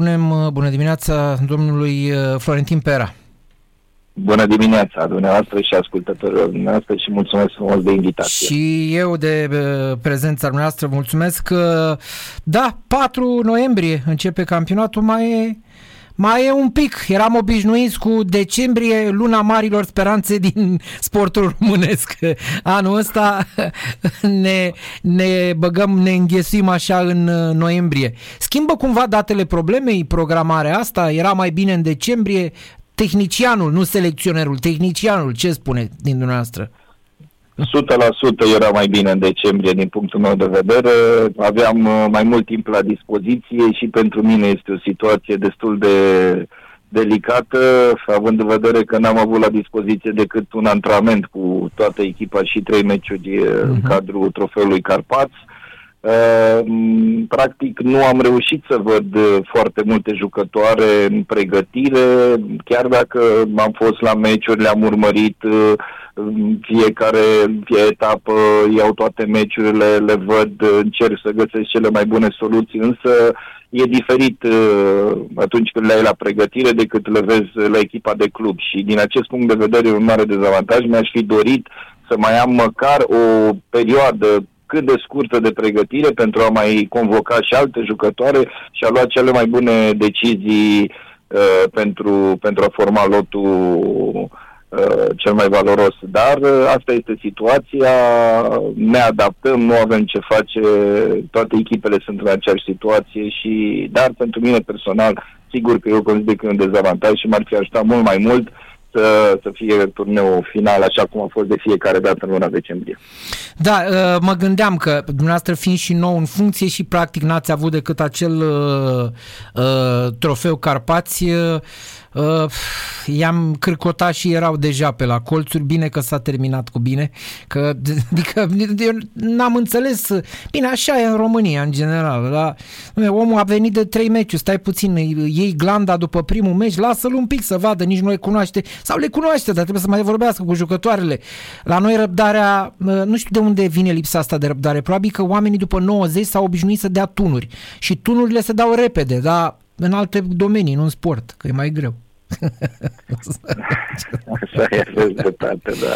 Spunem uh, bună dimineața domnului uh, Florentin Pera. Bună dimineața dumneavoastră și ascultătorilor dumneavoastră și mulțumesc frumos de invitație. Și eu de uh, prezența dumneavoastră mulțumesc că, da, 4 noiembrie începe campionatul, mai e mai e un pic, eram obișnuiți cu decembrie, luna marilor speranțe din sportul românesc. Anul ăsta ne, ne băgăm, ne înghesuim așa în uh, noiembrie. Schimbă cumva datele problemei, programarea asta? Era mai bine în decembrie? Tehnicianul, nu selecționerul, tehnicianul, ce spune din dumneavoastră? 100% era mai bine în decembrie din punctul meu de vedere. Aveam uh, mai mult timp la dispoziție și pentru mine este o situație destul de delicată, având în vedere că n-am avut la dispoziție decât un antrenament cu toată echipa și trei meciuri uh-huh. în mhm. cadrul trofeului Carpați. Uh, practic nu am reușit să văd uh, foarte multe jucătoare în pregătire, chiar dacă am fost la meciuri, le-am urmărit fiecare fie etapă, iau toate meciurile, le văd, încerc să găsesc cele mai bune soluții, însă e diferit uh, atunci când le ai la pregătire decât le vezi la echipa de club și din acest punct de vedere e un mare dezavantaj. Mi-aș fi dorit să mai am măcar o perioadă cât de scurtă de pregătire pentru a mai convoca și alte jucătoare și a lua cele mai bune decizii uh, pentru, pentru a forma lotul Uh, cel mai valoros. Dar uh, asta este situația, ne adaptăm, nu avem ce face, toate echipele sunt în aceeași situație și, dar pentru mine personal, sigur că eu consider că e un dezavantaj și m-ar fi ajutat mult mai mult să, să fie turneul final așa cum a fost de fiecare dată în luna decembrie. Da, uh, mă gândeam că dumneavoastră fiind și nou în funcție și practic n-ați avut decât acel uh, uh, trofeu Carpați, uh, Uh, i-am cârcotat și erau deja pe la colțuri, bine că s-a terminat cu bine, că adică eu n-am înțeles, bine așa e în România în general, da? omul a venit de trei meciuri, stai puțin, iei glanda după primul meci, lasă-l un pic să vadă, nici nu le cunoaște, sau le cunoaște, dar trebuie să mai vorbească cu jucătoarele. La noi răbdarea, uh, nu știu de unde vine lipsa asta de răbdare, probabil că oamenii după 90 s-au obișnuit să dea tunuri. Și tunurile se dau repede, dar în alte domenii, nu în sport, că e mai greu. Așa e, dreptate, da.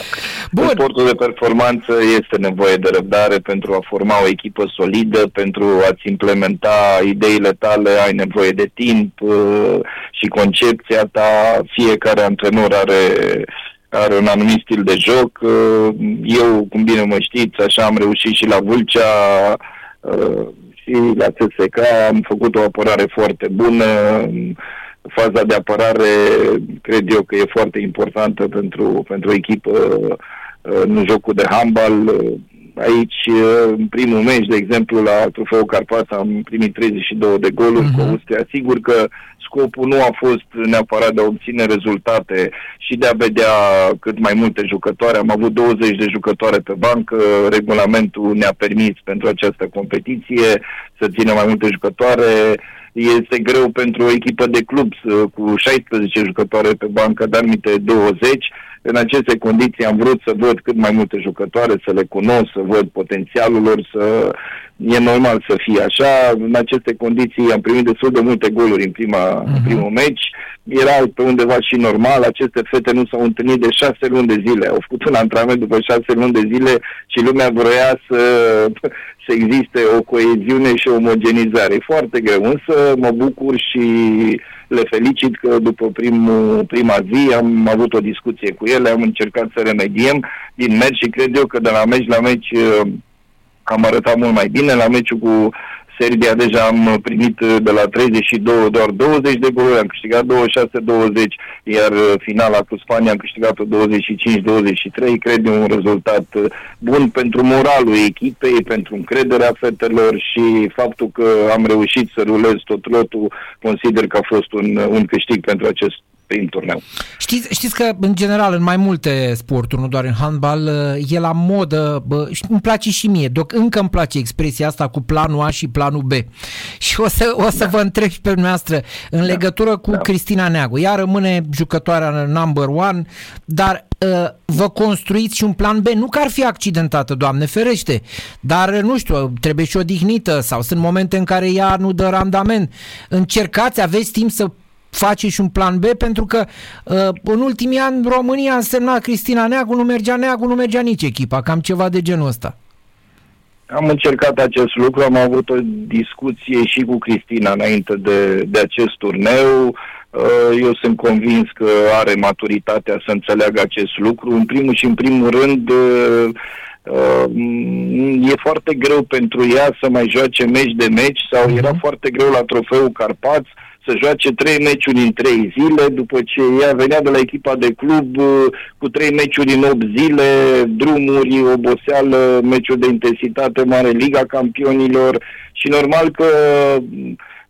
Bun. În sportul de performanță este nevoie de răbdare pentru a forma o echipă solidă, pentru a-ți implementa ideile tale, ai nevoie de timp uh, și concepția ta. Fiecare antrenor are are un anumit stil de joc. Uh, eu, cum bine mă știți, așa am reușit și la Vâlcea uh, și la CSK, am făcut o apărare foarte bună, faza de apărare cred eu că e foarte importantă pentru, pentru o echipă uh, în jocul de handbal. Aici, uh, în primul meci, de exemplu, la Trofeul Carpața am primit 32 de goluri uh-huh. cu Austria. Sigur că scopul nu a fost neapărat de a obține rezultate și de a vedea cât mai multe jucătoare. Am avut 20 de jucătoare pe bancă, regulamentul ne-a permis pentru această competiție să țină mai multe jucătoare este greu pentru o echipă de club cu 16 jucătoare pe bancă, dar minte 20. În aceste condiții am vrut să văd cât mai multe jucătoare, să le cunosc, să văd potențialul lor, să e normal să fie așa. În aceste condiții am primit destul de multe goluri în prima, uh-huh. primul meci. Era pe undeva și normal. Aceste fete nu s-au întâlnit de șase luni de zile. Au făcut un antrenament după șase luni de zile și lumea vroia să, să existe o coeziune și o omogenizare. E foarte greu, însă mă bucur și le felicit că după primul, prima zi am avut o discuție cu ele, am încercat să remediem din meci și cred eu că de la meci la meci am arătat mult mai bine. La meciul cu Serbia deja am primit de la 32 doar 20 de goluri, am câștigat 26-20, iar finala cu Spania am câștigat 25-23. Cred un rezultat bun pentru moralul echipei, pentru încrederea fetelor și faptul că am reușit să rulez tot lotul, consider că a fost un, un câștig pentru acest prin turneu. Știți, știți că, în general, în mai multe sporturi, nu doar în handbal, e la modă, bă, și îmi place și mie, doc, încă îmi place expresia asta cu planul A și planul B. Și o să, o să da. vă întreb și pe dumneavoastră în da. legătură cu da. Cristina Neagu. Ea rămâne jucătoarea number one, dar uh, vă construiți și un plan B. Nu că ar fi accidentată, Doamne ferește, dar, nu știu, trebuie și odihnită sau sunt momente în care ea nu dă randament. Încercați, aveți timp să face și un plan B, pentru că uh, în ultimii ani România a semnat Cristina Neagu, nu mergea Neagu, nu mergea nici echipa, cam ceva de genul ăsta. Am încercat acest lucru, am avut o discuție și cu Cristina înainte de, de acest turneu. Uh, eu sunt convins că are maturitatea să înțeleagă acest lucru. În primul și în primul rând, uh, e foarte greu pentru ea să mai joace meci de meci sau era mhm. foarte greu la trofeul Carpați să joace trei meciuri în trei zile, după ce ea venea de la echipa de club uh, cu trei meciuri în 8 zile, drumuri, oboseală, meciuri de intensitate mare, Liga Campionilor. Și normal că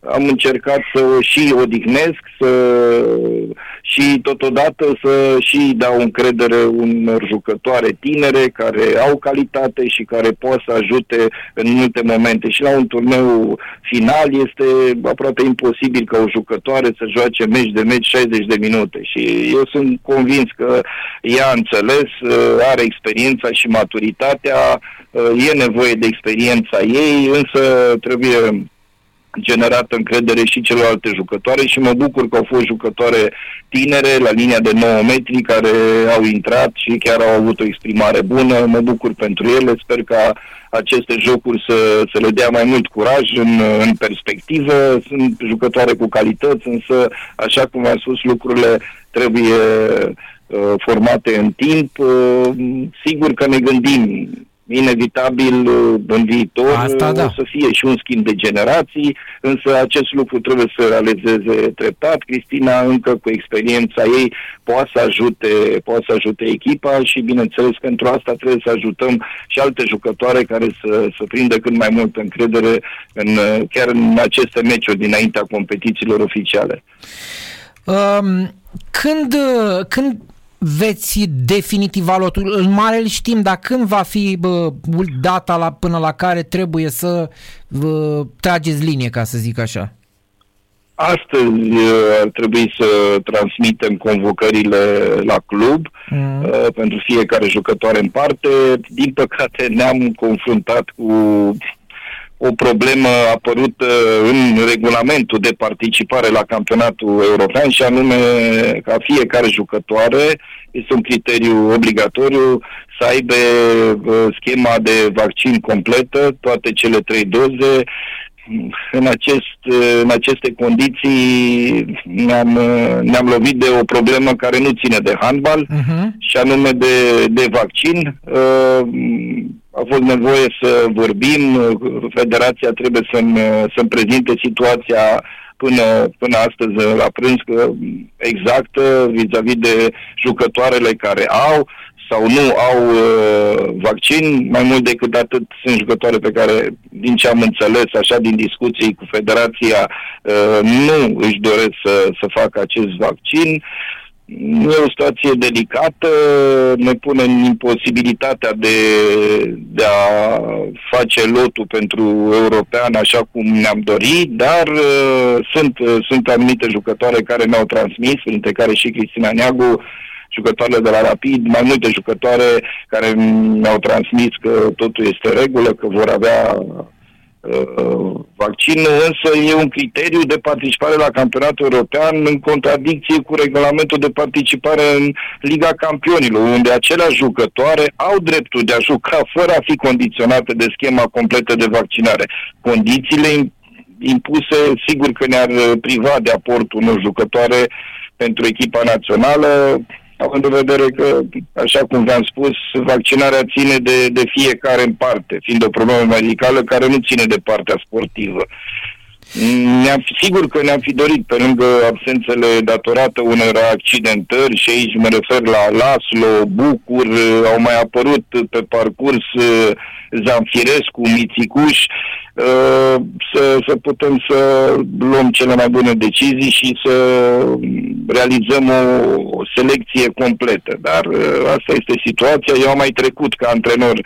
am încercat să o și odihnesc să, și totodată să și dau încredere unor jucătoare tinere care au calitate și care pot să ajute în multe momente. Și la un turneu final este aproape imposibil ca o jucătoare să joace meci de meci 60 de minute și eu sunt convins că ea a înțeles, are experiența și maturitatea, e nevoie de experiența ei, însă trebuie generat încredere și celelalte jucătoare și mă bucur că au fost jucătoare tinere la linia de 9 metri care au intrat și chiar au avut o exprimare bună. Mă bucur pentru ele, sper ca aceste jocuri să, să le dea mai mult curaj în, în perspectivă. Sunt jucătoare cu calități, însă, așa cum am spus, lucrurile trebuie uh, formate în timp. Uh, sigur că ne gândim inevitabil uh, în viitor Asta, uh, da. o să fie și un schimb de generații, însă acest lucru trebuie să realizeze treptat. Cristina încă cu experiența ei poate să ajute, poate să ajute echipa și bineînțeles pentru asta trebuie să ajutăm și alte jucătoare care să, să prindă cât mai mult încredere în, chiar în aceste meciuri dinaintea competițiilor oficiale. Um, când, când veți definitiva lotul? În mare îl știm, dar când va fi bă, data la, până la care trebuie să bă, trageți linie, ca să zic așa? Astăzi ar trebui să transmitem convocările la club mm. uh, pentru fiecare jucătoare în parte. Din păcate ne-am confruntat cu o problemă apărută în regulamentul de participare la campionatul european și anume ca fiecare jucătoare, este un criteriu obligatoriu, să aibă uh, schema de vaccin completă, toate cele trei doze. În, acest, uh, în aceste condiții ne-am, uh, ne-am lovit de o problemă care nu ține de handbal uh-huh. și anume de, de vaccin. Uh, a fost nevoie să vorbim, federația trebuie să-mi, să-mi prezinte situația până, până astăzi la prânz că exactă vis-a-vis de jucătoarele care au sau nu au uh, vaccin, mai mult decât atât sunt jucătoare pe care, din ce am înțeles, așa din discuții cu federația, uh, nu își doresc să, să facă acest vaccin. Uh, nu e o situație delicată, ne pune în imposibilitatea de, de a face lotul pentru european așa cum ne-am dorit, dar uh, sunt, uh, sunt anumite jucătoare care ne-au transmis, printre care și Cristina Neagu, jucătoarele de la Rapid, mai multe jucătoare care mi-au transmis că totul este regulă, că vor avea Uh, vaccinul însă e un criteriu de participare la campionatul european în contradicție cu regulamentul de participare în Liga Campionilor, unde aceleași jucătoare au dreptul de a juca fără a fi condiționate de schema completă de vaccinare. Condițiile impuse, sigur că ne-ar priva de aportul unor jucătoare pentru echipa națională, având în vedere că, așa cum v-am spus, vaccinarea ține de, de fiecare în parte, fiind o problemă medicală care nu ține de partea sportivă. Ne-am, sigur că ne-am fi dorit, pe lângă absențele datorate unor accidentări, și aici mă refer la Laslo, Bucur, au mai apărut pe parcurs Zanfirescu, Mițicuș, uh, să, să putem să luăm cele mai bune decizii și să realizăm o, o selecție completă. Dar uh, asta este situația. Eu am mai trecut ca antrenor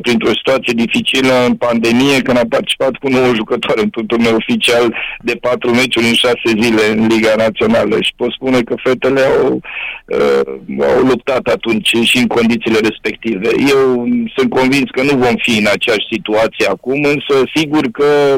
printr-o situație dificilă în pandemie, când am participat cu 9 jucători într-un turneu oficial de patru meciuri în șase zile în Liga Națională și pot spune că fetele au, uh, au luptat atunci și în condițiile respective. Eu sunt convins că nu vom fi în aceeași situație acum, însă sigur că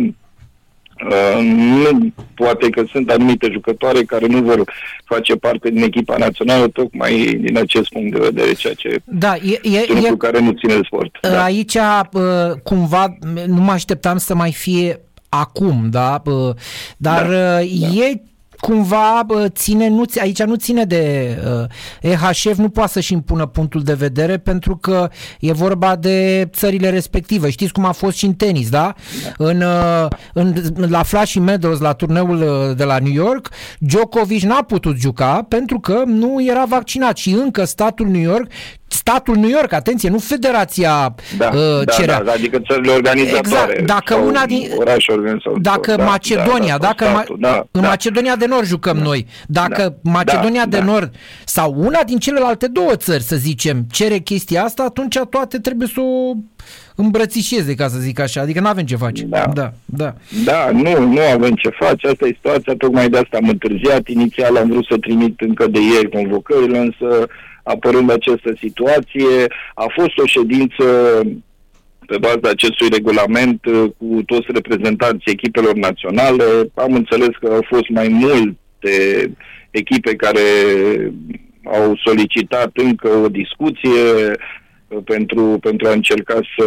Uh, nu, poate că sunt anumite jucătoare care nu vor face parte din echipa națională tocmai din acest punct de vedere, ceea ce da, e, e, e lucru care nu ține de sport. Da. Aici uh, cumva nu mă așteptam să mai fie acum, da? Uh, dar da, da. E cumva ține, nu, aici nu ține de uh, EHF, nu poate să-și impună punctul de vedere pentru că e vorba de țările respective. Știți cum a fost și în tenis, da? da. În, uh, în, la Flushing Meadows, la turneul uh, de la New York, Djokovic n-a putut juca pentru că nu era vaccinat și încă statul New York statul New York, atenție, nu federația da, uh, da, cerea. Da, adică țările organizatoare. Exact, dacă una din dacă da, Macedonia, da, dacă statul, da, în da. Macedonia de Nord jucăm da, noi, dacă da, Macedonia da, de da. Nord sau una din celelalte două țări, să zicem, cere chestia asta, atunci toate trebuie să o îmbrățișeze, ca să zic așa, adică nu avem ce face. Da. da, da. Da, nu, nu avem ce face, asta e situația, tocmai de asta am întârziat, inițial am vrut să trimit încă de ieri convocările, însă apărând această situație. A fost o ședință pe baza acestui regulament uh, cu toți reprezentanții echipelor naționale. Am înțeles că au fost mai multe echipe care au solicitat încă o discuție pentru, pentru a încerca să,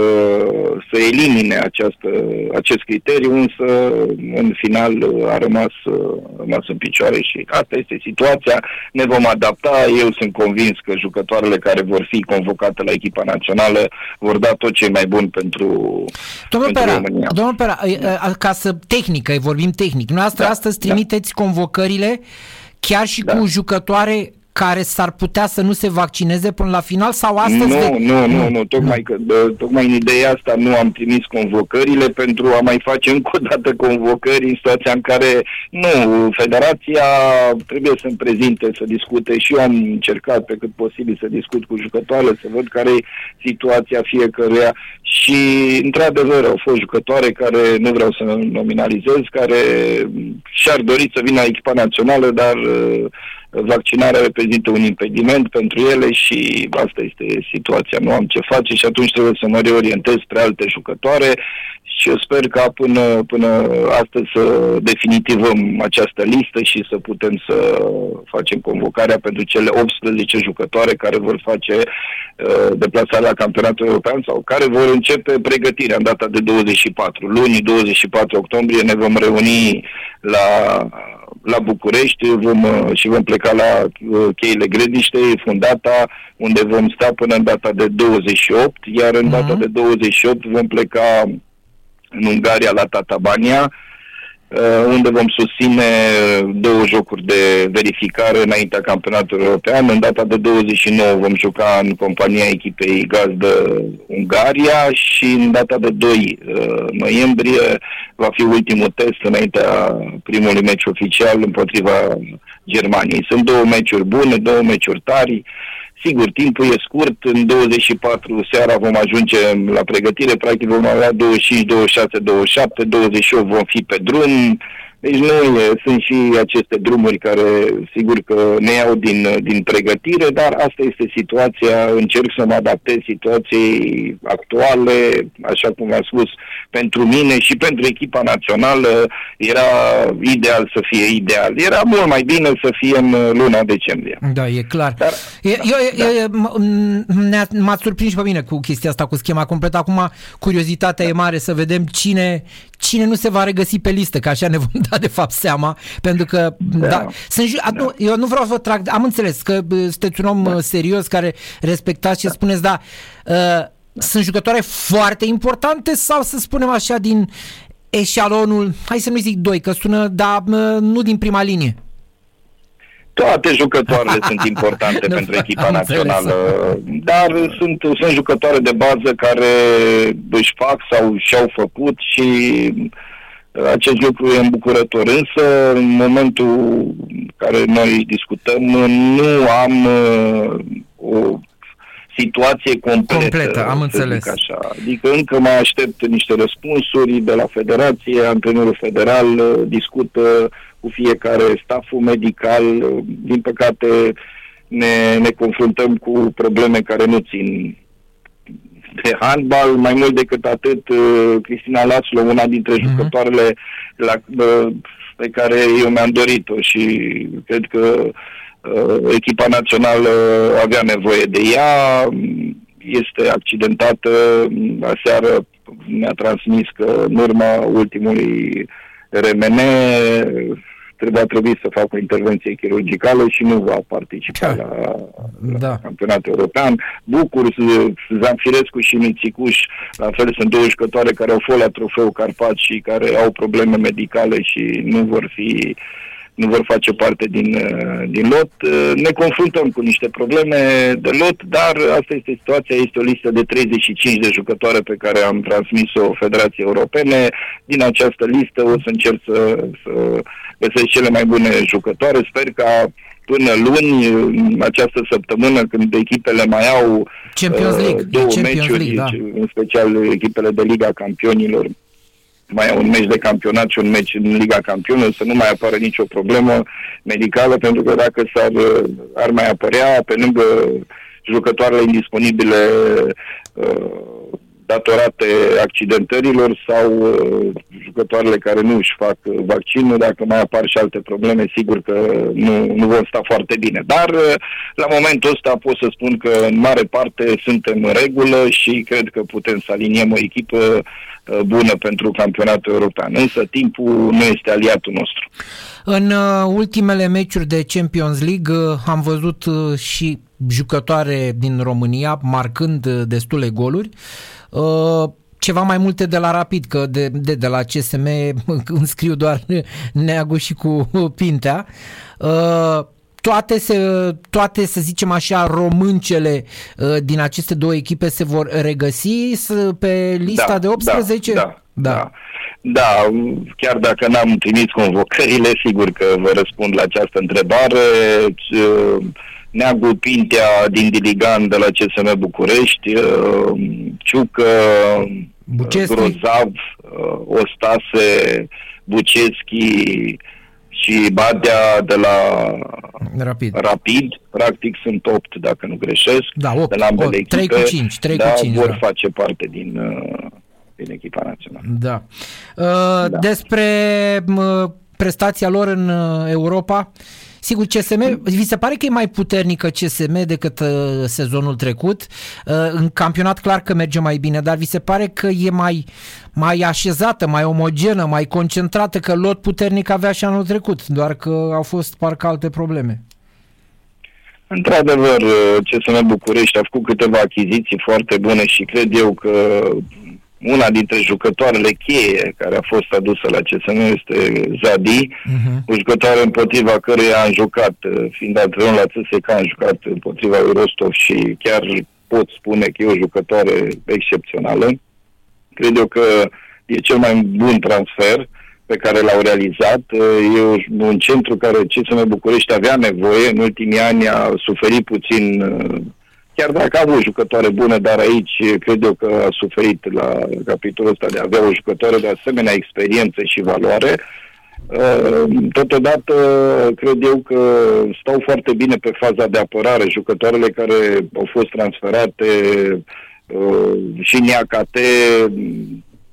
să elimine această, acest criteriu, însă în final a rămas, a rămas în picioare și asta este situația. Ne vom adapta. Eu sunt convins că jucătoarele care vor fi convocate la echipa națională vor da tot ce e mai bun pentru, domnul pentru Pera, România. Domnul Pera, ca să tehnică, vorbim tehnic, dumneavoastră da, astăzi da. trimiteți da. convocările chiar și da. cu jucătoare care s-ar putea să nu se vaccineze până la final sau astăzi? Nu, de... nu, nu, nu, tocmai, Că, de, tocmai în ideea asta nu am trimis convocările pentru a mai face încă o dată convocări în situația în care, nu, federația trebuie să-mi prezinte, să discute și eu am încercat pe cât posibil să discut cu jucătoarele, să văd care e situația fiecăruia și, într-adevăr, au fost jucătoare care, nu vreau să nominalizez, care și-ar dori să vină la echipa națională, dar vaccinarea reprezintă un impediment pentru ele și asta este situația. Nu am ce face și atunci trebuie să mă reorientez spre alte jucătoare și eu sper ca până, până astăzi să definitivăm această listă și să putem să facem convocarea pentru cele 18 jucătoare care vor face uh, deplasarea la campionatul european sau care vor începe pregătirea în data de 24. Luni, 24 octombrie, ne vom reuni la la București vom, uh, și vom pleca la uh, cheile Grediștei, fundata, unde vom sta până în data de 28, iar în data uh-huh. de 28 vom pleca în Ungaria la Tatabania, Uh, unde vom susține două jocuri de verificare înaintea campionatului european. În data de 29 vom juca în compania echipei gazdă Ungaria și în data de 2 uh, noiembrie va fi ultimul test înaintea primului meci oficial împotriva Germaniei. Sunt două meciuri bune, două meciuri tari. Sigur, timpul e scurt, în 24 seara vom ajunge la pregătire, practic vom avea 25, 26, 27, 28 vom fi pe drum, deci nu sunt și aceste drumuri care sigur că ne iau din, din pregătire, dar asta este situația, încerc să mă adaptez situației actuale, așa cum am spus, pentru mine și pentru echipa națională era ideal să fie ideal. Era mult mai bine să fie în luna decembrie. Da, e clar. Dar, e, eu, da. eu, m-ați surprins pe mine cu chestia asta, cu schema completă. Acum curiozitatea da. e mare să vedem cine, cine nu se va regăsi pe listă, că așa ne vom da de fapt seama, pentru că da. Da, sunt, da. eu nu vreau să vă trag, am înțeles că sunteți un om da. serios care respectați ce da. spuneți, dar uh, sunt jucătoare foarte importante sau să spunem așa din eșalonul, hai să nu zic doi, că sună, dar uh, nu din prima linie. Toate jucătoarele sunt importante pentru echipa națională, dar sunt, sunt jucătoare de bază care își fac sau și-au făcut și acest lucru e îmbucurător. Însă, în momentul în care noi discutăm, nu am uh, o situație completă. Completă, am înțeles. Așa. Adică încă mai aștept niște răspunsuri de la federație, antrenorul federal uh, discută cu fiecare staful medical. Din păcate ne, ne confruntăm cu probleme care nu țin de handbal, mai mult decât atât, uh, Cristina Laslo, una dintre uh-huh. jucătoarele la, uh, pe care eu mi-am dorit-o și cred că uh, echipa națională avea nevoie de ea, este accidentată, aseară mi-a transmis că în urma ultimului RMN trebuia trebui să facă o intervenție chirurgicală și nu va participa da. la, la da. campionatul european. Bucur, Zanfirescu și Mițicuș, la fel sunt două jucătoare care au fost la trofeu Carpat și care au probleme medicale și nu vor fi nu vor face parte din, din lot. Ne confruntăm cu niște probleme de lot, dar asta este situația. Este o listă de 35 de jucătoare pe care am transmis-o Federației Europene. Din această listă o să încerc să, să găsesc cele mai bune jucătoare. Sper ca până luni, în această săptămână, când echipele mai au Champions League, uh, două Champions meciuri, League, da. în special echipele de Liga Campionilor, mai au un meci de campionat și un meci în Liga Campionilor, să nu mai apară nicio problemă medicală, pentru că dacă s-ar, ar mai apărea, pe lângă jucătoarele indisponibile uh, datorate accidentărilor sau uh, jucătoarele care nu își fac uh, vaccinul, dacă mai apar și alte probleme, sigur că nu, nu vom sta foarte bine. Dar uh, la momentul ăsta pot să spun că în mare parte suntem în regulă și cred că putem să aliniem o echipă uh, bună pentru campionatul european. Însă timpul nu este aliatul nostru. În uh, ultimele meciuri de Champions League uh, am văzut uh, și jucătoare din România marcând uh, destule goluri. Uh, ceva mai multe de la Rapid, că de, de, de la CSM înscriu doar Neagu și cu Pintea. Uh, toate, se, toate, să zicem așa, româncele uh, din aceste două echipe se vor regăsi pe lista da, de 18? Da, da, da. Da, chiar dacă n-am trimis convocările, sigur că vă răspund la această întrebare. Neagu Pintea din Diligan de la CSM București, uh, Ciucă, Buceschi. Grozav, uh, Ostase, Buceschi și Badea de la Rapid. Rapid. Practic sunt 8, dacă nu greșesc, da, 8, de la ambele 8, echipe. 3 cu 5, 3 da, cu 5, vor da. face parte din, uh, din echipa națională. Da. Uh, da. Despre uh, prestația lor în Europa, Sigur, CSM, vi se pare că e mai puternică CSM decât uh, sezonul trecut? Uh, în campionat clar că merge mai bine, dar vi se pare că e mai, mai așezată, mai omogenă, mai concentrată, că lot puternic avea și anul trecut, doar că au fost parcă alte probleme. Într-adevăr, uh, CSM București a făcut câteva achiziții foarte bune și cred eu că una dintre jucătoarele cheie care a fost adusă la CSM este Zadi, uh-huh. o jucătoare împotriva căruia am jucat, uh, fiind antrenor la CSK, am jucat împotriva lui Rostov și chiar pot spune că e o jucătoare excepțională. Cred eu că e cel mai bun transfer pe care l-au realizat. Uh, e un centru care CSM București avea nevoie. În ultimii ani a suferit puțin uh, chiar dacă a avut jucătoare bună, dar aici cred eu că a suferit la capitolul ăsta de a avea o jucătoare de asemenea experiență și valoare. Uh, totodată, cred eu că stau foarte bine pe faza de apărare. Jucătoarele care au fost transferate uh, și Niacate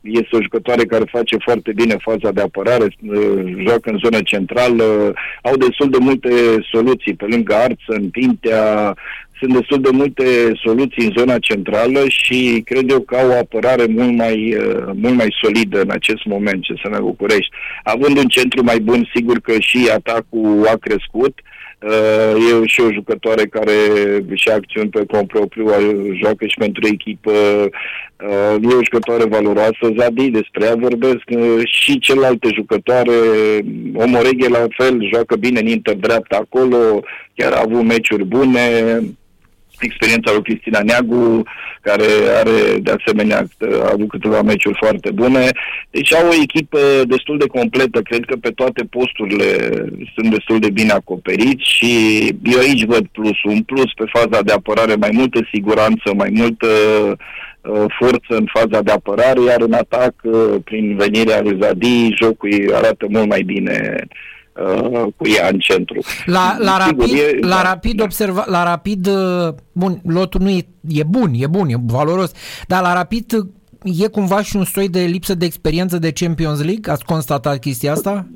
este o jucătoare care face foarte bine faza de apărare, uh, joacă în zonă centrală, au destul de multe soluții, pe lângă Arță, în Pintea, sunt destul de multe soluții în zona centrală și cred eu că au o apărare mult mai, uh, mult mai solidă în acest moment, ce să ne București. Având un centru mai bun, sigur că și atacul a crescut, Uh, e și o jucătoare care și acțiuni pe cont propriu, joacă și pentru echipă. Uh, e o jucătoare valoroasă. Zadi, despre ea vorbesc. Uh, și celelalte jucătoare, Omoreghe la fel, joacă bine în inter-dreapta acolo, chiar a avut meciuri bune experiența lui Cristina Neagu, care are de asemenea a avut câteva meciuri foarte bune. Deci au o echipă destul de completă, cred că pe toate posturile sunt destul de bine acoperiți și eu aici văd plus, un plus pe faza de apărare, mai multă siguranță, mai multă uh, forță în faza de apărare, iar în atac, uh, prin venirea lui Zadi, jocul arată mult mai bine uh, Uh, cu ea în centru. La, la Sigur, rapid, e, la, da, rapid da. Observa, la rapid, uh, bun, lotul nu e, e bun, e bun, e valoros, dar la rapid e cumva și un soi de lipsă de experiență de Champions League? Ați constatat chestia asta?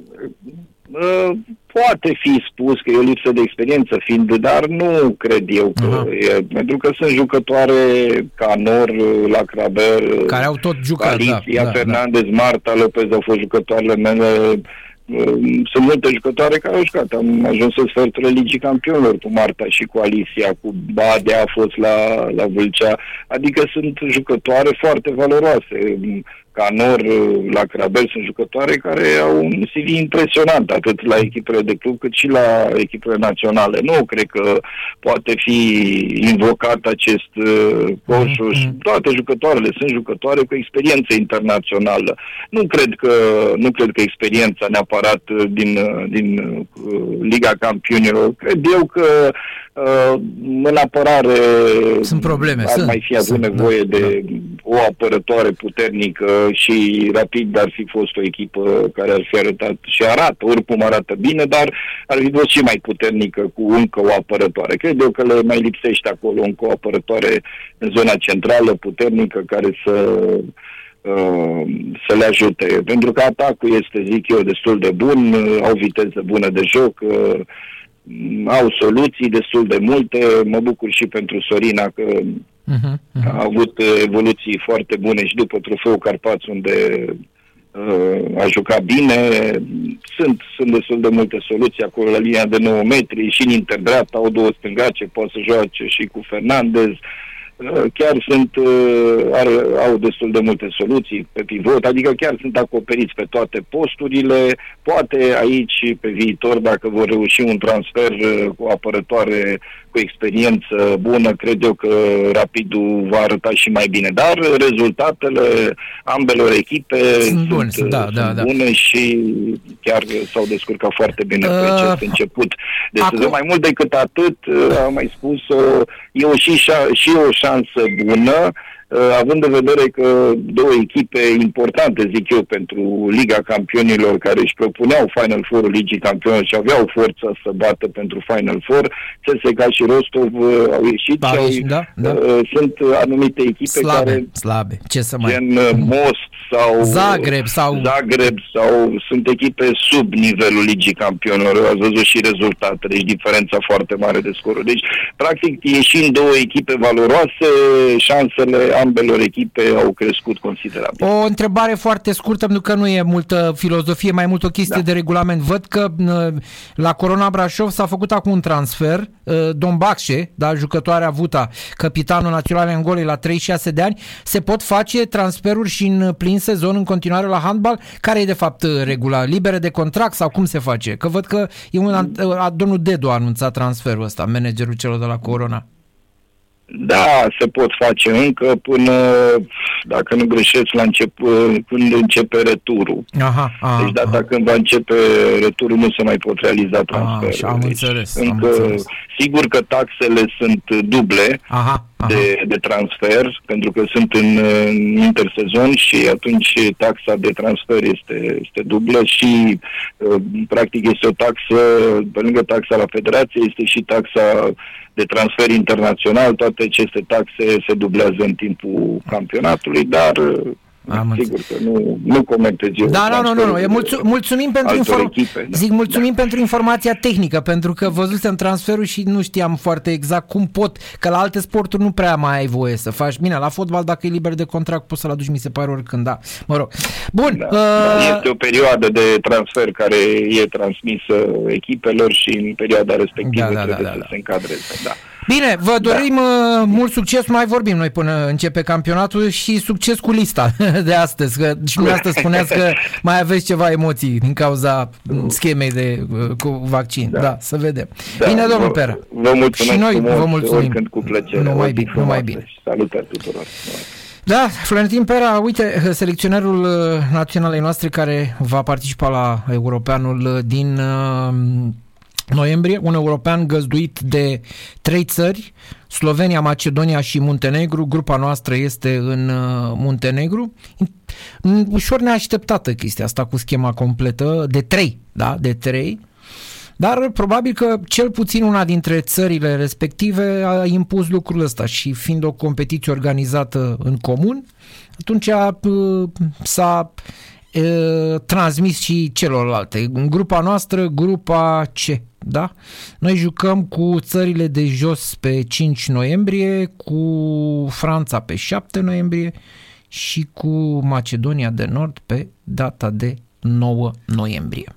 Uh, poate fi spus că e o lipsă de experiență fiind, dar nu cred eu că uh-huh. e, pentru că sunt jucătoare ca Nor, la Craber, care au tot jucat, Alicia, da, Fernandez, da, da. Marta Lopez au fost jucătoarele mele sunt multe jucătoare care au jucat. Am ajuns în sfertul Ligii Campionilor cu Marta și cu Alicia, cu Badea a fost la, la Vâlcea. Adică sunt jucătoare foarte valoroase. Canor, la Crabel, sunt jucătoare care au un CV impresionant, atât la echipele de club cât și la echipele naționale. Nu cred că poate fi invocat acest uh, conșuș. Mm-hmm. Toate jucătoarele sunt jucătoare cu experiență internațională. Nu cred că, nu cred că experiența neapărat din, din uh, Liga Campionilor. Cred eu că Uh, în apărare sunt probleme, ar sunt, mai fi avut sunt, nevoie da, de da. o apărătoare puternică și rapid ar fi fost o echipă care ar fi arătat și arată, oricum arată bine, dar ar fi fost și mai puternică cu încă o apărătoare. Cred eu că le mai lipsește acolo încă o apărătoare în zona centrală puternică care să uh, să le ajute. Pentru că atacul este, zic eu, destul de bun, au viteză bună de joc, uh, au soluții destul de multe. Mă bucur și pentru Sorina că uh-huh, uh-huh. a avut evoluții foarte bune și după trofeul Carpați unde uh, a jucat bine. Sunt, sunt destul de multe soluții acolo la linia de 9 metri și în interdreapta au două stângace, poate să joace și cu Fernandez. Uh, chiar sunt, uh, are, au destul de multe soluții pe pivot, adică chiar sunt acoperiți pe toate posturile. Poate aici, pe viitor, dacă vor reuși un transfer uh, cu apărătoare cu experiență bună, cred eu că Rapidul va arăta și mai bine. Dar rezultatele ambelor echipe sunt, bune, sunt, da, sunt da, da. bune și chiar s-au descurcat foarte bine uh, pe acest început de acum... sezon. Mai mult decât atât, uh, am mai spus-o, e o și, și o șansă bună Uh, având în vedere că două echipe importante, zic eu, pentru Liga Campionilor care își propuneau Final Four Ligii Campionilor și aveau forța să bată pentru Final Four, CSKA și Rostov uh, au ieșit Paris, și au, da, da. Uh, sunt anumite echipe slabe, care slabe. Ce să mai... gen uh, Most sau Zagreb sau Zagreb sau sunt echipe sub nivelul Ligii Campionilor. Ați văzut și rezultatele, deci diferența foarte mare de scoruri. Deci, practic, ieșind două echipe valoroase, șansele ambelor echipe au crescut considerabil. O întrebare foarte scurtă, pentru că nu e multă filozofie, mai mult o chestie da. de regulament. Văd că la Corona Brașov s-a făcut acum un transfer, ă, Don Baxe, da, jucătoarea Avuta, capitanul național Angolei la 36 de ani, se pot face transferuri și în plin sezon în continuare la handbal? Care e de fapt regula? Libere de contract sau cum se face? Că văd că e un, domnul Dedu a anunțat transferul ăsta, managerul celor de la Corona. Da, se pot face încă până, dacă nu greșesc, la început, când începe returul. Aha, aha, deci data aha. când va începe returul nu se mai pot realiza transferuri. Aha, am deci, înțeles, încă, am înțeles. Sigur că taxele sunt duble aha, aha. De, de transfer, pentru că sunt în, în intersezon și atunci taxa de transfer este, este dublă și uh, practic este o taxă, pe lângă taxa la federație, este și taxa de transfer internațional, toate aceste taxe se dublează în timpul campionatului, dar am Sigur că nu, nu comentez eu. Da, nu, nu, nu, nu. Mulțu- mulțumim pentru informația. Da. Zic, mulțumim da. pentru informația tehnică, pentru că văzusem transferul și nu știam foarte exact cum pot, că la alte sporturi nu prea mai ai voie să faci. Bine, la fotbal, dacă e liber de contract, poți să-l aduci, mi se pare, oricând, da. Mă rog. Bun. Da, uh... da, este o perioadă de transfer care e transmisă echipelor și în perioada respectivă da, da, trebuie da, da, să da. se încadreze. Da. Bine, vă da. dorim da. mult succes, mai vorbim noi până începe campionatul și succes cu lista de astăzi, că și astăzi spuneați că mai aveți ceva emoții din cauza schemei de, uh, cu vaccin. Da, da să vedem. Da, bine, domnul Pera. Vă mulțumesc și noi frumos, vă mulțumim. Când cu plăcere. Numai bine, numai bine. Salutări tuturor. Da, Florentin Pera, uite, selecționerul uh, naționalei noastre care va participa la europeanul din noiembrie, un european găzduit de trei țări, Slovenia, Macedonia și Muntenegru. Grupa noastră este în uh, Muntenegru. Ușor neașteptată chestia asta cu schema completă, de trei, da, de trei. Dar probabil că cel puțin una dintre țările respective a impus lucrul ăsta și fiind o competiție organizată în comun, atunci uh, s-a uh, transmis și celorlalte. În grupa noastră, grupa C, da? Noi jucăm cu țările de jos pe 5 noiembrie, cu Franța pe 7 noiembrie și cu Macedonia de Nord pe data de 9 noiembrie.